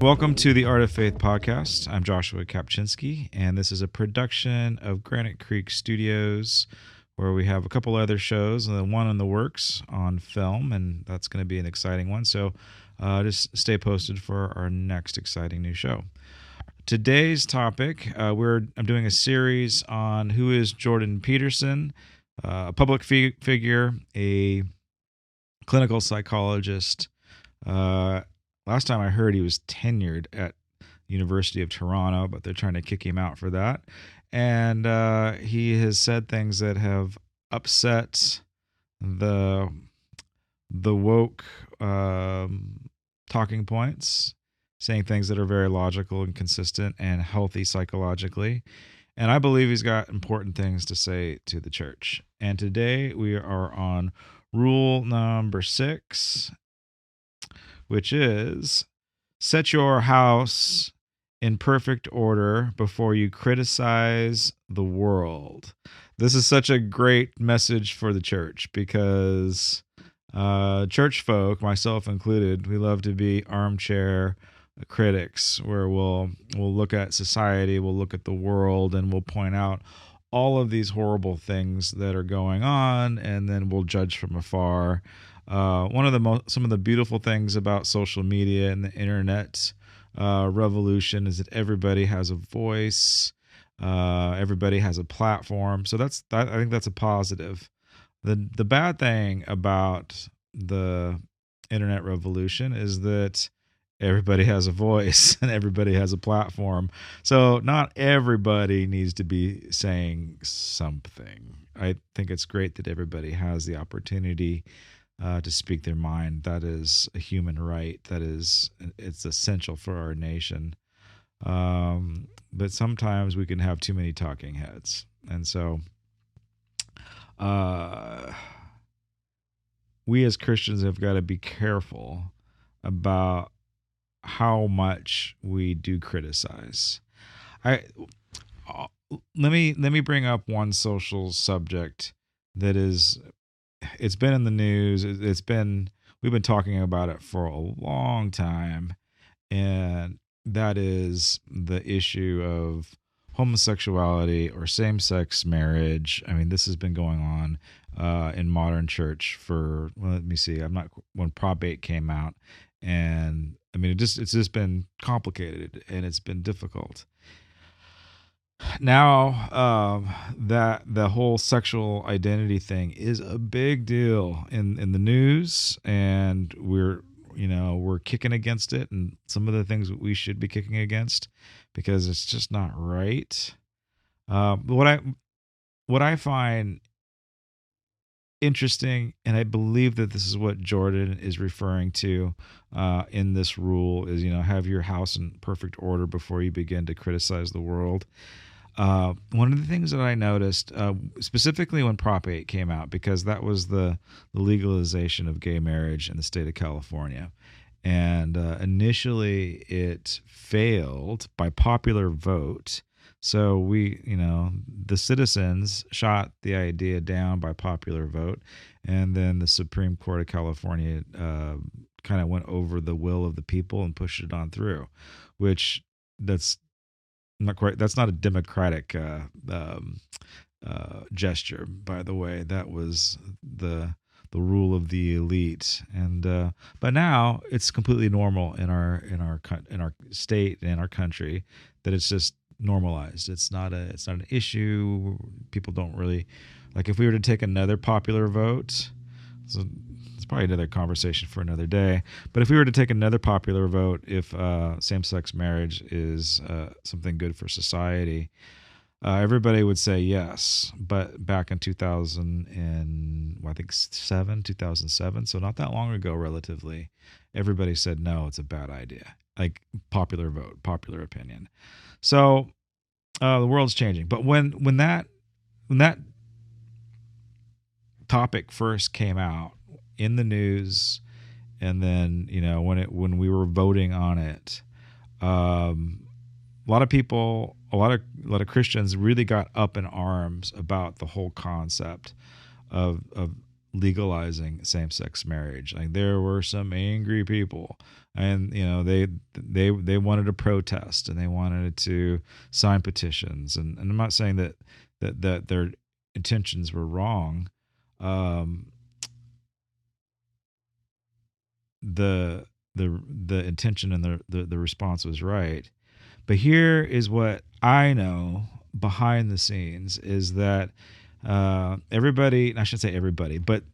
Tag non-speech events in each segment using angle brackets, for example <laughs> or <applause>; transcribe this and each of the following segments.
Welcome to the Art of Faith podcast. I'm Joshua Kapchinsky, and this is a production of Granite Creek Studios, where we have a couple other shows, and then one in the works on film, and that's going to be an exciting one. So uh, just stay posted for our next exciting new show. Today's topic, uh, we're I'm doing a series on who is Jordan Peterson, uh, a public fi- figure, a clinical psychologist. Uh, last time I heard, he was tenured at University of Toronto, but they're trying to kick him out for that. And uh, he has said things that have upset the the woke um, talking points, saying things that are very logical and consistent and healthy psychologically. And I believe he's got important things to say to the church. And today we are on rule number six, which is set your house in perfect order before you criticize the world. This is such a great message for the church because uh, church folk, myself included, we love to be armchair critics where we'll we'll look at society, we'll look at the world and we'll point out all of these horrible things that are going on and then we'll judge from afar. Uh, one of the most some of the beautiful things about social media and the internet uh, revolution is that everybody has a voice, uh, everybody has a platform. So that's that, I think that's a positive. The the bad thing about the internet revolution is that everybody has a voice <laughs> and everybody has a platform. So not everybody needs to be saying something. I think it's great that everybody has the opportunity uh, to speak their mind. That is a human right. That is it's essential for our nation. Um, but sometimes we can have too many talking heads, and so uh, we as Christians have got to be careful about how much we do criticize. I uh, let me let me bring up one social subject that is it's been in the news. It's been we've been talking about it for a long time, and that is the issue of homosexuality or same-sex marriage. I mean, this has been going on uh, in modern church for. Well, let me see. I'm not when Prop 8 came out, and I mean, it just it's just been complicated and it's been difficult. Now um, that the whole sexual identity thing is a big deal in in the news, and we're you know we're kicking against it, and some of the things we should be kicking against because it's just not right. Uh, what I what I find interesting, and I believe that this is what Jordan is referring to uh, in this rule: is you know have your house in perfect order before you begin to criticize the world. Uh, one of the things that I noticed, uh, specifically when Prop 8 came out, because that was the, the legalization of gay marriage in the state of California. And uh, initially it failed by popular vote. So we, you know, the citizens shot the idea down by popular vote, and then the Supreme Court of California uh, kind of went over the will of the people and pushed it on through, which that's not quite. That's not a democratic uh, um, uh, gesture, by the way. That was the the rule of the elite and uh, but now it's completely normal in our in our in our state and our country that it's just normalized. It's not a it's not an issue. People don't really like if we were to take another popular vote. So probably another conversation for another day. But if we were to take another popular vote, if uh, same-sex marriage is uh, something good for society, uh, everybody would say yes. But back in 2000 and well, I think seven, 2007, so not that long ago, relatively, everybody said no, it's a bad idea. Like popular vote, popular opinion. So uh, the world's changing. But when when that when that topic first came out in the news, and then you know when it when we were voting on it, um, a lot of people, a lot of a lot of Christians really got up in arms about the whole concept of of legalizing same-sex marriage. Like there were some angry people and you know they they they wanted to protest and they wanted to sign petitions and, and I'm not saying that that that their intentions were wrong. Um the the the intention and the, the the response was right. But here is what I know behind the scenes is that uh, everybody, I shouldn't say everybody, but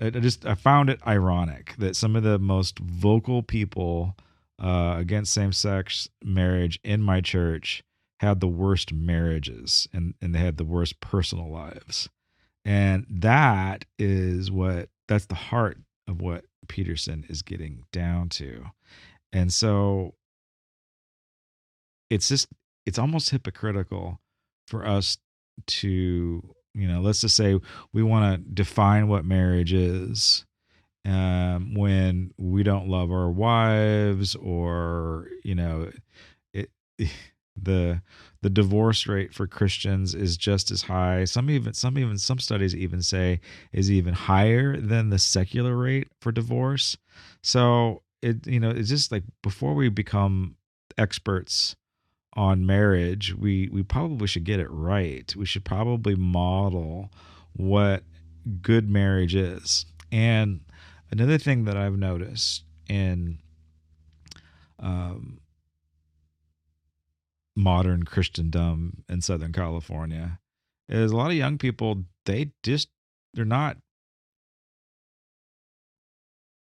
I just I found it ironic that some of the most vocal people uh, against same-sex marriage in my church had the worst marriages and and they had the worst personal lives, and that is what that's the heart of what Peterson is getting down to, and so it's just it's almost hypocritical for us to you know let's just say we want to define what marriage is um, when we don't love our wives or you know it, <laughs> the the divorce rate for Christians is just as high some even some even some studies even say is even higher than the secular rate for divorce so it you know it's just like before we become experts on marriage, we we probably should get it right. We should probably model what good marriage is. And another thing that I've noticed in um, modern Christendom in Southern California is a lot of young people they just they're not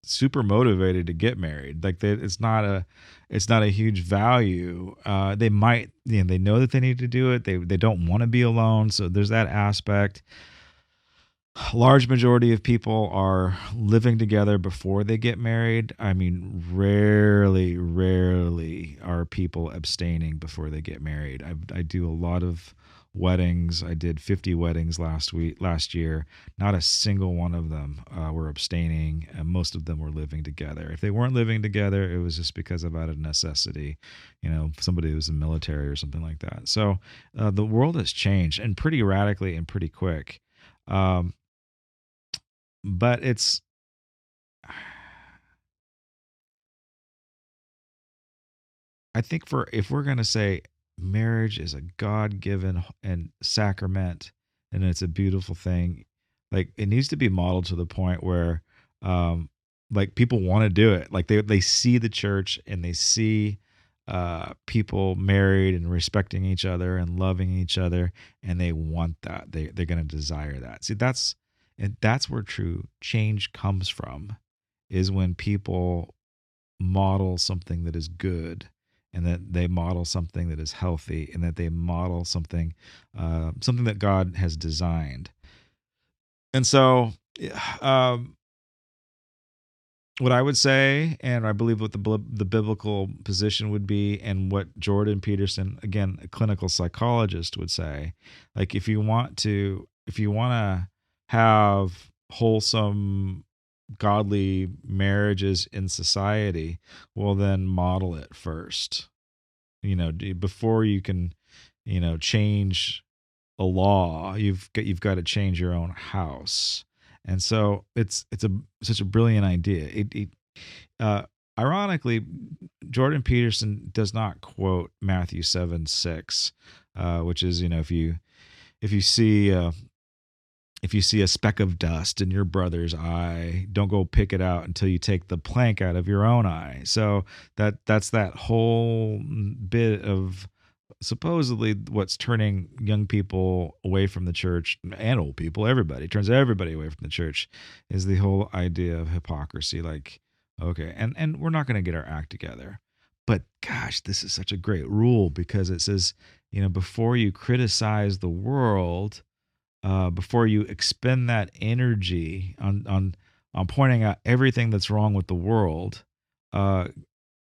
super motivated to get married. Like they, it's not a it's not a huge value. Uh, they might you know they know that they need to do it. They they don't want to be alone. So there's that aspect. Large majority of people are living together before they get married. I mean, rarely, rarely are people abstaining before they get married. I, I do a lot of weddings. I did 50 weddings last week, last year. Not a single one of them uh, were abstaining, and most of them were living together. If they weren't living together, it was just because of out of necessity. You know, somebody was in the military or something like that. So uh, the world has changed and pretty radically and pretty quick. Um, but it's I think for if we're going to say marriage is a God given and sacrament, and it's a beautiful thing. Like it needs to be modeled to the point where, um, like people want to do it. Like they they see the church and they see uh, people married and respecting each other and loving each other, and they want that. They they're going to desire that. See, that's and that's where true change comes from, is when people model something that is good and that they model something that is healthy and that they model something uh, something that God has designed. And so, um, what I would say, and I believe what the the biblical position would be, and what Jordan Peterson, again, a clinical psychologist, would say, like if you want to, if you want to have wholesome godly marriages in society, well, then model it first. You know, before you can, you know, change a law, you've got you've got to change your own house. And so it's it's a such a brilliant idea. It, it uh, ironically, Jordan Peterson does not quote Matthew seven six, uh, which is you know if you if you see uh, if you see a speck of dust in your brother's eye, don't go pick it out until you take the plank out of your own eye. So that that's that whole bit of supposedly what's turning young people away from the church and old people, everybody turns everybody away from the church is the whole idea of hypocrisy like okay, and and we're not going to get our act together. But gosh, this is such a great rule because it says, you know, before you criticize the world, uh, before you expend that energy on on on pointing out everything that's wrong with the world, uh,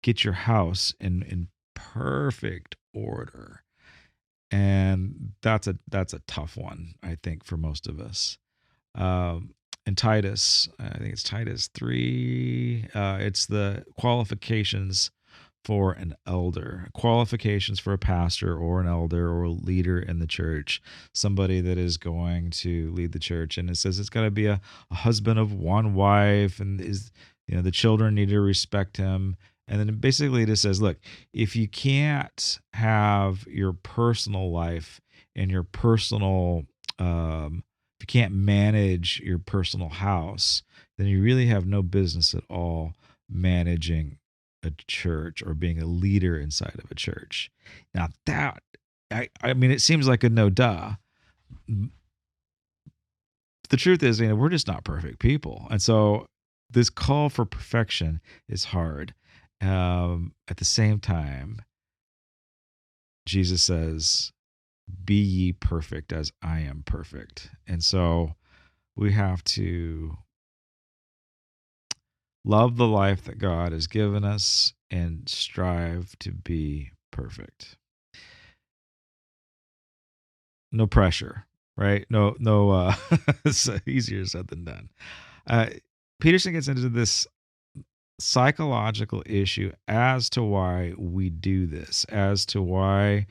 get your house in in perfect order, and that's a that's a tough one, I think, for most of us. Um, in Titus, I think it's Titus three. Uh, it's the qualifications for an elder, qualifications for a pastor or an elder or a leader in the church, somebody that is going to lead the church. And it says it's got to be a, a husband of one wife, and is you know the children need to respect him. And then basically it just says, look, if you can't have your personal life and your personal, um, if you can't manage your personal house, then you really have no business at all managing a church or being a leader inside of a church. Now that I, I mean it seems like a no duh. The truth is, you know, we're just not perfect people. And so this call for perfection is hard. Um, at the same time, Jesus says, Be ye perfect as I am perfect. And so we have to love the life that God has given us and strive to be perfect. No pressure, right? No, no, uh, <laughs> it's easier said than done. Uh, Peterson gets into this psychological issue as to why we do this, as to why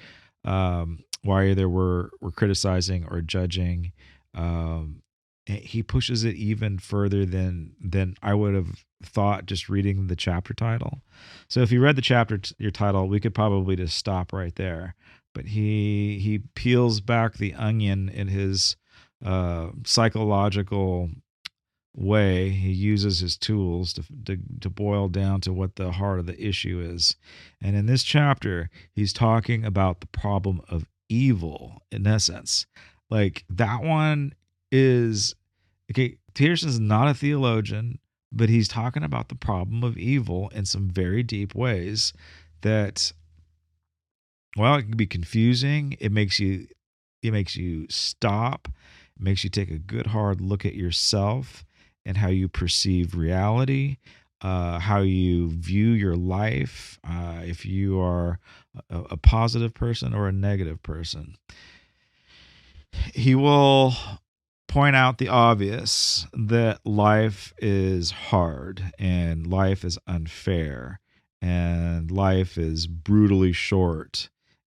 um, why either we're we're criticizing or judging. Um, he pushes it even further than than I would have thought just reading the chapter title. So if you read the chapter t- your title, we could probably just stop right there. But he he peels back the onion in his uh, psychological way. He uses his tools to, to to boil down to what the heart of the issue is. And in this chapter, he's talking about the problem of evil in essence. Like that one is okay. Peterson's not a theologian, but he's talking about the problem of evil in some very deep ways that well, it can be confusing. It makes you it makes you stop. It makes you take a good hard look at yourself and how you perceive reality, uh, how you view your life, uh, if you are a, a positive person or a negative person. He will point out the obvious that life is hard and life is unfair and life is brutally short.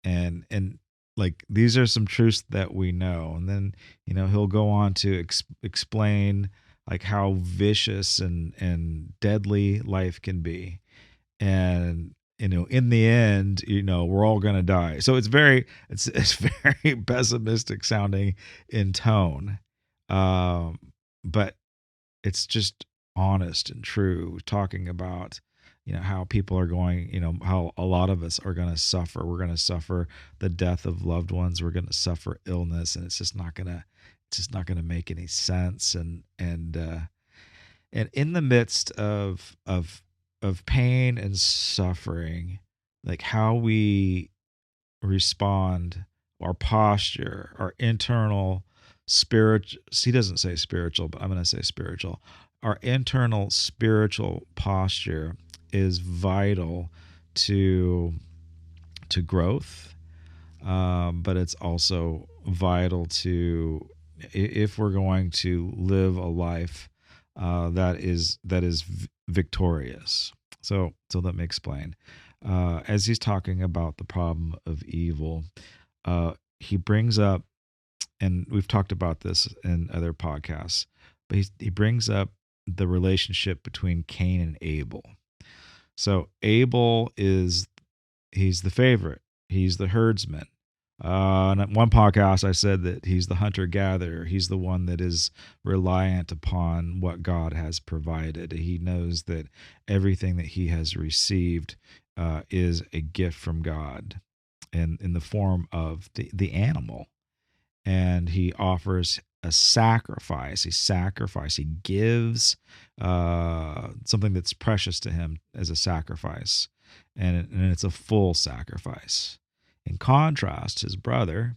And and like these are some truths that we know. And then you know he'll go on to ex- explain like how vicious and and deadly life can be. And you know in the end you know we're all going to die. So it's very it's <laughs> it's very <laughs> pessimistic sounding in tone um, but it's just honest and true, talking about you know how people are going you know how a lot of us are going to suffer. We're going to suffer the death of loved ones. We're going to suffer illness and it's just not going to it's just not going to make any sense. And and uh and in the midst of of of pain and suffering like how we respond our posture our internal spiritual he doesn't say spiritual but i'm going to say spiritual. Our internal spiritual posture is vital to to growth um, but it's also vital to if we're going to live a life uh, that is that is victorious. So so let me explain. Uh, as he's talking about the problem of evil uh, he brings up and we've talked about this in other podcasts, but he, he brings up the relationship between Cain and Abel. So Abel is he's the favorite. He's the herdsman. Uh, and one podcast, I said that he's the hunter gatherer. He's the one that is reliant upon what God has provided. He knows that everything that he has received uh, is a gift from God in, in the form of the, the animal and he offers a sacrifice. He sacrifice. He gives uh, something that's precious to him as a sacrifice, and, and it's a full sacrifice. In contrast, his brother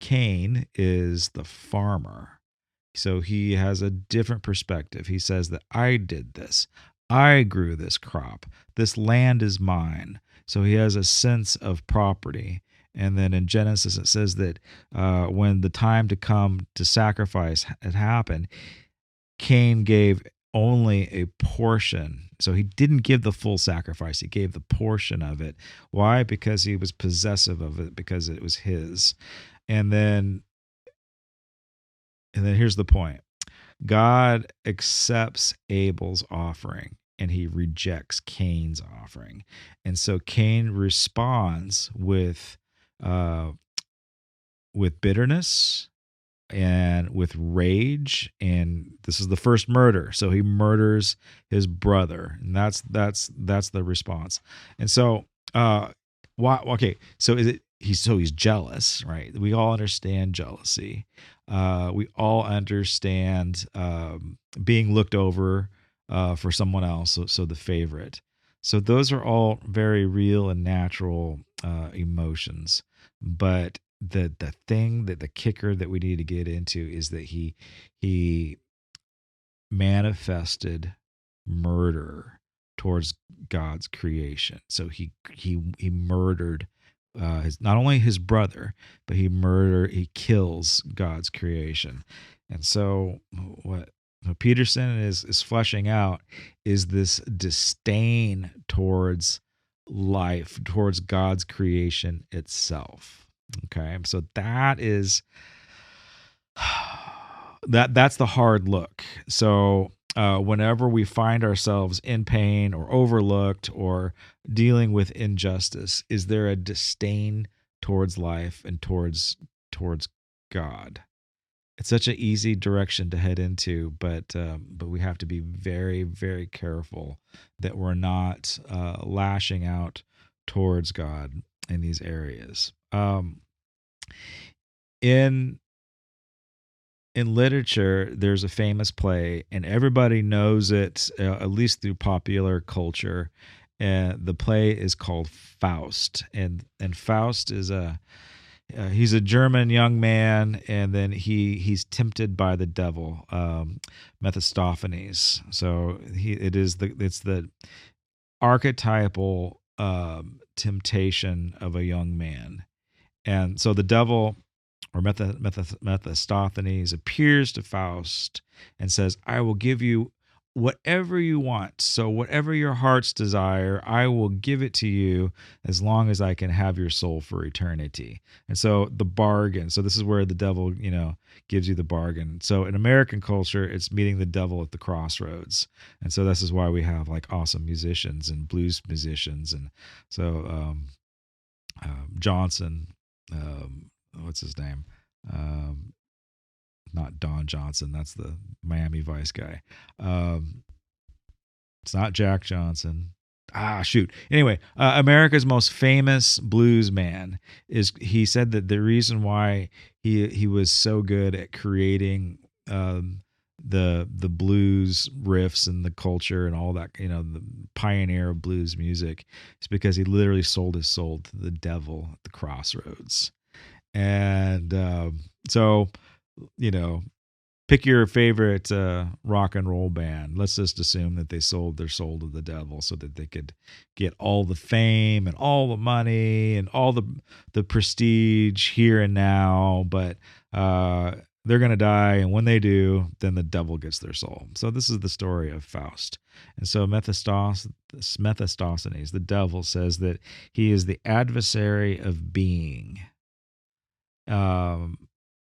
Cain is the farmer. So he has a different perspective. He says that I did this. I grew this crop. This land is mine. So he has a sense of property and then in Genesis, it says that uh, when the time to come to sacrifice had happened, Cain gave only a portion. So he didn't give the full sacrifice. He gave the portion of it. Why? Because he was possessive of it because it was his. And then and then here's the point. God accepts Abel's offering and he rejects Cain's offering. And so Cain responds with uh with bitterness and with rage and this is the first murder. So he murders his brother and that's that's that's the response. And so uh why okay so is it he's so he's jealous right? We all understand jealousy. Uh we all understand um being looked over uh for someone else so, so the favorite. So those are all very real and natural uh emotions but the the thing that the kicker that we need to get into is that he he manifested murder towards God's creation. So he he he murdered uh, his, not only his brother, but he murder he kills God's creation. And so what Peterson is is fleshing out is this disdain towards life, towards God's creation itself. Okay. So that is <sighs> that that's the hard look. So uh, whenever we find ourselves in pain or overlooked or dealing with injustice, is there a disdain towards life and towards towards God? It's such an easy direction to head into, but um, but we have to be very very careful that we're not uh, lashing out towards God in these areas. Um, in in literature, there's a famous play, and everybody knows it, uh, at least through popular culture. And the play is called Faust, and and Faust is a uh, he's a German young man, and then he he's tempted by the devil, um, Mephistopheles. So he it is the it's the archetypal um, temptation of a young man, and so the devil or Mephistopheles appears to Faust and says, I will give you whatever you want. So, whatever your heart's desire, I will give it to you as long as I can have your soul for eternity. And so, the bargain. So, this is where the devil, you know, gives you the bargain. So, in American culture, it's meeting the devil at the crossroads. And so, this is why we have like awesome musicians and blues musicians. And so, um, uh, Johnson, um, what's his name? Um, not Don Johnson. That's the Miami Vice guy. Um, it's not Jack Johnson. Ah, shoot. Anyway, uh, America's most famous blues man is. He said that the reason why he he was so good at creating um, the the blues riffs and the culture and all that you know the pioneer of blues music is because he literally sold his soul to the devil at the crossroads and um, so you know pick your favorite uh, rock and roll band. Let's just assume that they sold their soul to the devil so that they could get all the fame and all the money and all the the prestige here and now but uh, they're going to die and when they do then the devil gets their soul. So this is the story of faust. And so mephistopheles, mephistopheles the devil says that he is the adversary of being. Um,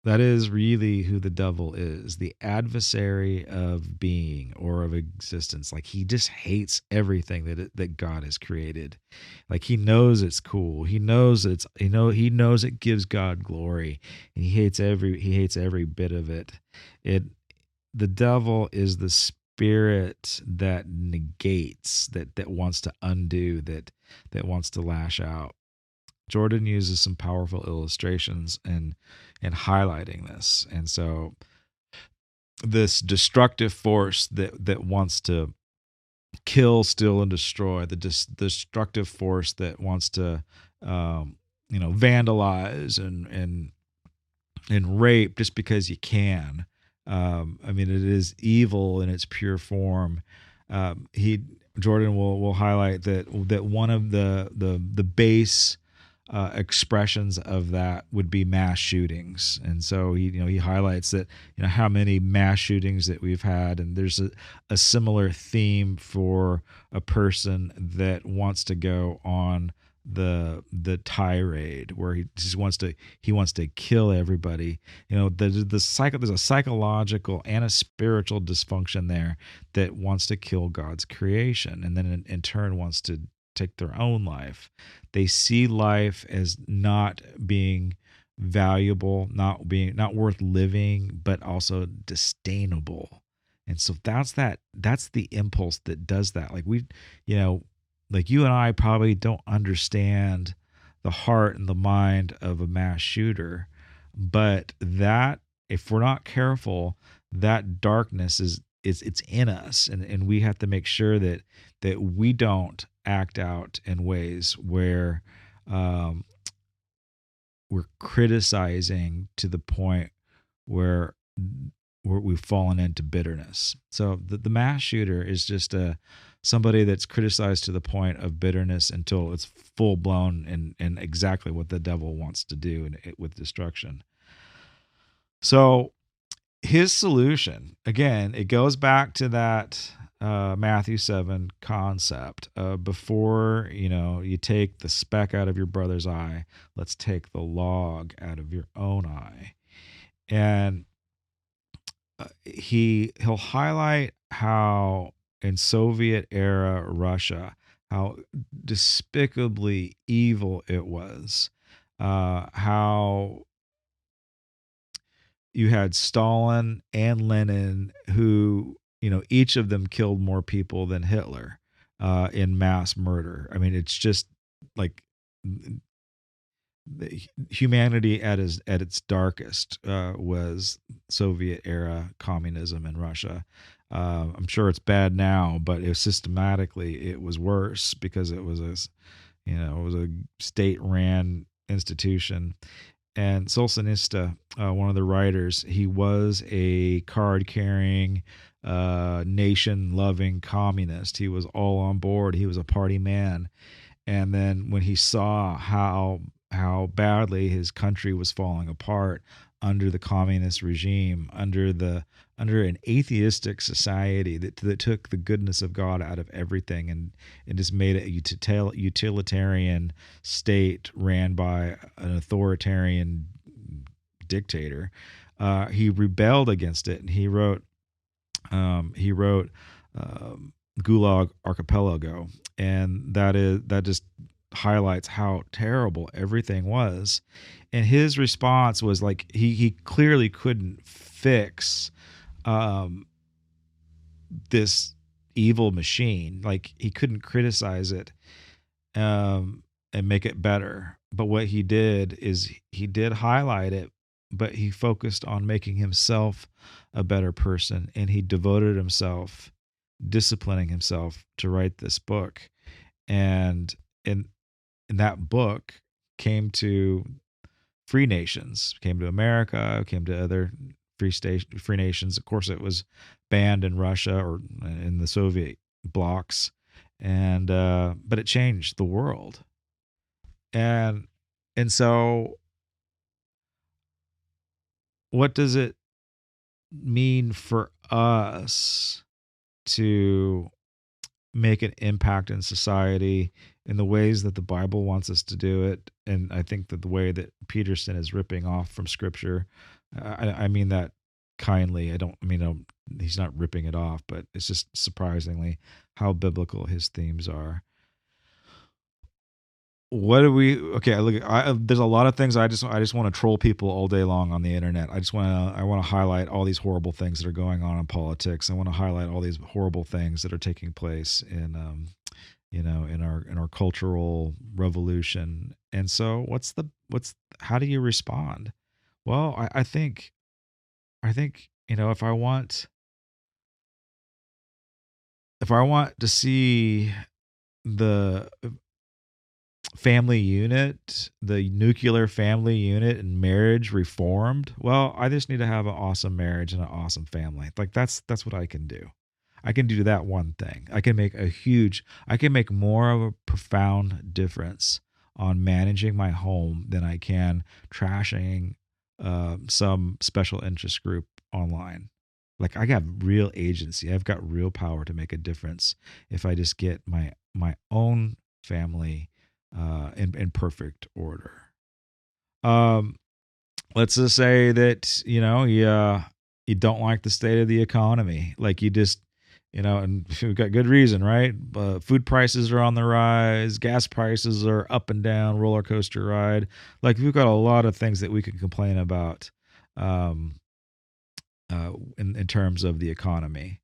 that is really who the devil is the adversary of being or of existence. Like he just hates everything that it, that god has created. Like he knows it's cool. He knows it's you know he knows it gives god glory and he hates every he hates every bit of it. It the devil is the spirit that negates that that wants to undo that that wants to lash out Jordan uses some powerful illustrations and in highlighting this. And so this destructive force that that wants to kill, steal, and destroy, the dis- destructive force that wants to um, you know vandalize and and and rape just because you can. Um, I mean, it is evil in its pure form. Um, he Jordan will will highlight that that one of the the the base uh, expressions of that would be mass shootings, and so he you know he highlights that you know how many mass shootings that we've had, and there's a, a similar theme for a person that wants to go on the the tirade where he just wants to he wants to kill everybody. You know the the cycle there's a psychological and a spiritual dysfunction there that wants to kill god's creation. And then in, in turn wants to take their own life. They see life as not being valuable not being not worth living but also disdainable. And so that's that that's the impulse that does that. Like we you know like you and I probably don't understand the heart and the mind of a mass shooter, but that if we're not careful, that darkness is is it's in us. And, and we have to make sure that that we don't act out in ways where um, we're criticizing to the point where where we've fallen into bitterness. So the, the mass shooter is just a somebody that's criticized to the point of bitterness until it's full blown and and exactly what the devil wants to do and with destruction. So his solution again, it goes back to that uh, Matthew seven concept. Uh, before you know, you take the speck out of your brother's eye. Let's take the log out of your own eye, and uh, he he'll highlight how in Soviet era Russia, how despicably evil it was, uh, how you had Stalin and Lenin, who, you know, each of them killed more people than Hitler uh, in mass murder. I mean, it's just like humanity at its at its darkest uh, was Soviet era communism in Russia. Uh, I'm sure it's bad now, but it systematically it was worse because it was a, you know, it was a state-ran institution. And Solzhenitsyn, uh, one of the writers, he was a card-carrying, uh, nation-loving communist. He was all on board. He was a party man. And then when he saw how how badly his country was falling apart under the communist regime, under the under an atheistic society that that took the goodness of God out of everything and and just made it a utilitarian state ran by an authoritarian dictator. Uh, he rebelled against it, and he wrote um, he wrote um, Gulag Archipelago, and that is that just highlights how terrible everything was. And his response was like he he clearly couldn't fix um, this evil machine. Like he couldn't criticize it um, and make it better. But what he did is he did highlight it, but he focused on making himself a better person and he devoted himself disciplining himself to write this book and in in that book came to free nations came to america came to other free state free nations. Of course, it was banned in Russia or in the Soviet blocks, and uh, but it changed the world. And and so, what does it mean for us to make an impact in society in the ways that the Bible wants us to do it. And I think that the way that Peterson is ripping off from scripture I, I mean that kindly. I don't I mean um, he's not ripping it off, but it's just surprisingly how biblical his themes are. What do we? Okay, look. I, there's a lot of things I just I just want to troll people all day long on the internet. I just want to I want to highlight all these horrible things that are going on in politics. I want to highlight all these horrible things that are taking place in um, you know in our in our cultural revolution. And so, what's the what's how do you respond? Well, I, I think, I think you know if I want, if I want to see the uh, family unit, the nuclear family unit and marriage reformed, well, I just need to have an awesome marriage and an awesome family. Like that's that's what I can do. I can do that one thing. I can make a huge I can make more of a profound difference on managing my home than I can trashing uh, some special interest group online. Like I got real agency. I've got real power to make a difference if I just get my my own family uh, in in perfect order. Um, let's just say that you know you uh, you don't like the state of the economy, like you just you know, and <laughs> we've got good reason, right? Uh, food prices are on the rise, gas prices are up and down, roller coaster ride. Like we've got a lot of things that we can complain about, um, uh, in in terms of the economy.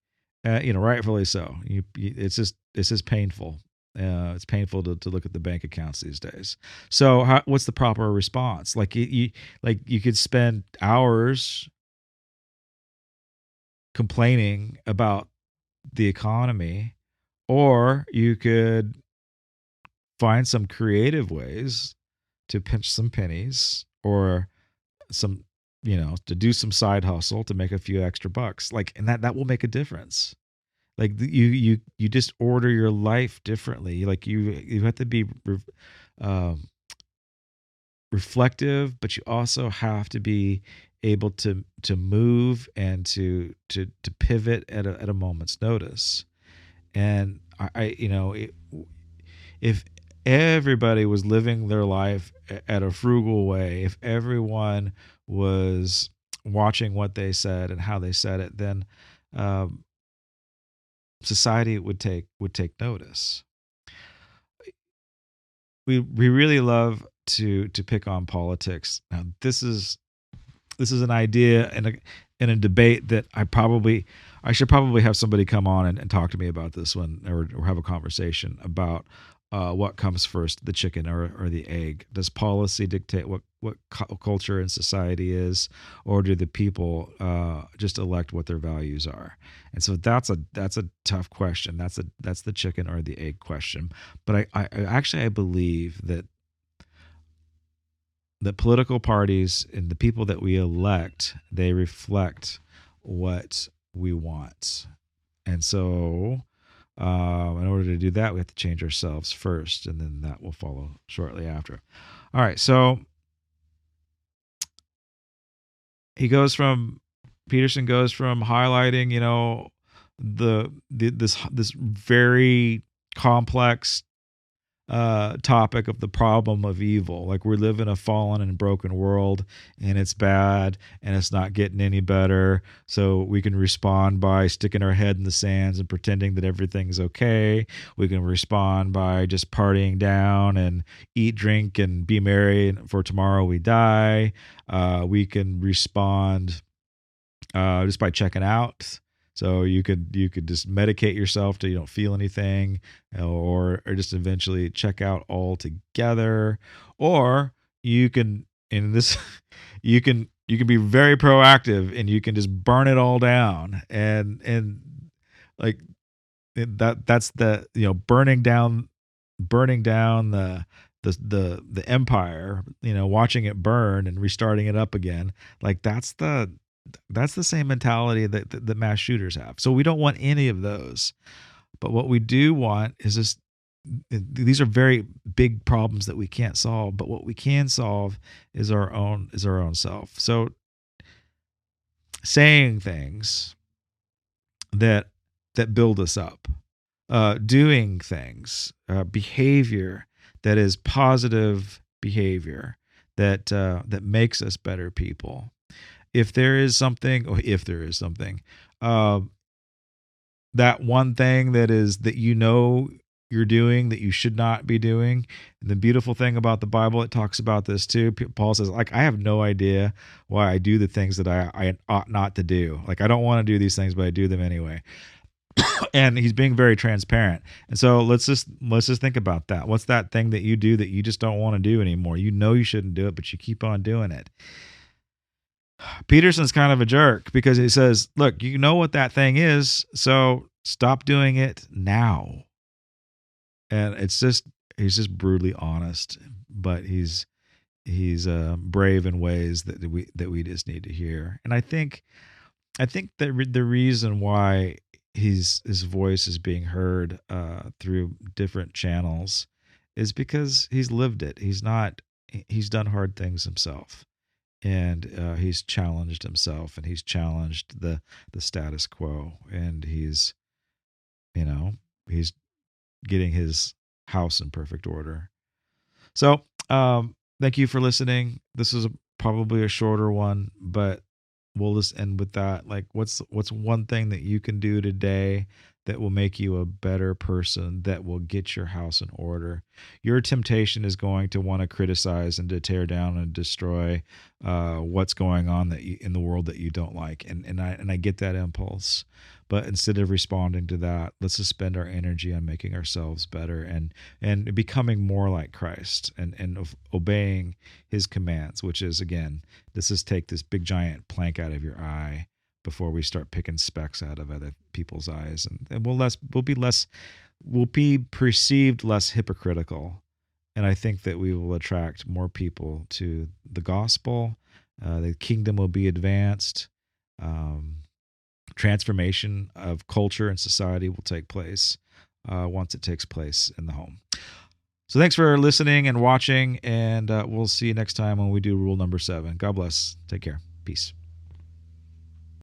Uh, you know, rightfully so. You, you, it's just it's just painful. Uh, it's painful to, to look at the bank accounts these days. So, how, what's the proper response? Like you, you, like you could spend hours complaining about the economy, or you could find some creative ways to pinch some pennies or some you know to do some side hustle to make a few extra bucks like and that that will make a difference like you you you just order your life differently. Like you you have to be um, reflective but you also have to be able to to move and to to to pivot at a, at a moment's notice. And i, I you know it, if everybody was living their life at a frugal way if everyone was watching what they said and how they said it then um, society would take would take notice. We we really love to to pick on politics. Now this is this is an idea and a in a debate that I probably I should probably have somebody come on and, and talk to me about this one or, or have a conversation about uh, what comes first, the chicken or, or the egg? Does policy dictate what what culture and society is, or do the people uh, just elect what their values are? And so that's a that's a tough question. That's a that's the chicken or the egg question. But I, I, actually I believe that the political parties and the people that we elect they reflect what we want and so uh, in order to do that we have to change ourselves first and then that will follow shortly after. All right so he goes from peterson goes from highlighting you know the, the this this very complex uh, topic of the problem of evil. Like we live in a fallen and broken world, and it's bad, and it's not getting any better. So we can respond by sticking our head in the sands and pretending that everything's okay. We can respond by just partying down and eat, drink, and be merry. For tomorrow we die. Uh, we can respond uh, just by checking out. So you could you could just medicate yourself till you don't feel anything, uh, or or just eventually check out altogether, or you can in this <laughs> you can you can be very proactive and you can just burn it all down. And and like that that's the you know burning down burning down the the the the empire you know watching it burn and restarting it up again like that's the that's the same mentality that, the mass shooters have. So we don't want any of those. But what we do want is this these are very big problems that we can't solve, but what we can solve is our own is our own self. So saying things that that build us up, uh, doing things, uh, behavior that is positive behavior that uh, that makes us better people if there is something, or if there is something, uh, that one thing that is that you know you're doing that you should not be doing. And the beautiful thing about the Bible, it talks about this too. Paul says, like, I have no idea why I do the things that I, I ought not to do. Like, I don't want to do these things, but I do them anyway. <coughs> and he's being very transparent. And so let's just let's just think about that. What's that thing that you do that you just don't want to do anymore? You know you shouldn't do it, but you keep on doing it. Peterson's kind of a jerk because he says, "Look, you know what that thing is, so stop doing it now." And it's just he's just brutally honest, but he's he's uh, brave in ways that we that we just need to hear. And I think I think that the reason why he's his voice is being heard uh, through different channels is because he's lived it. He's not. He's done hard things himself, and uh, he's challenged himself, and he's challenged the the status quo, and he's, you know, he's getting his house in perfect order. So, um, thank you for listening. This is a, probably a shorter one, but we'll just end with that. Like, what's what's one thing that you can do today that will make you a better person, that will get your house in order. Your temptation is going to want to criticize and to tear down and destroy uh, what's going on that you, in the world that you don't like, and and I and I get that impulse. But instead of responding to that, let's just spend our energy on making ourselves better and and becoming more like Christ and and obeying His commands, which is again, this is take this big giant plank out of your eye before we start picking specks out of other people's eyes. And, and we'll less we'll be less we'll be perceived less hypocritical. And i think that we will attract more people to the gospel. Uh, the kingdom will be advanced. Um, transformation of culture and society will take place uh, once it takes place in the home. So thanks for listening and watching and uh, we'll see you next time when we do rule number seven. God bless. Take care. Peace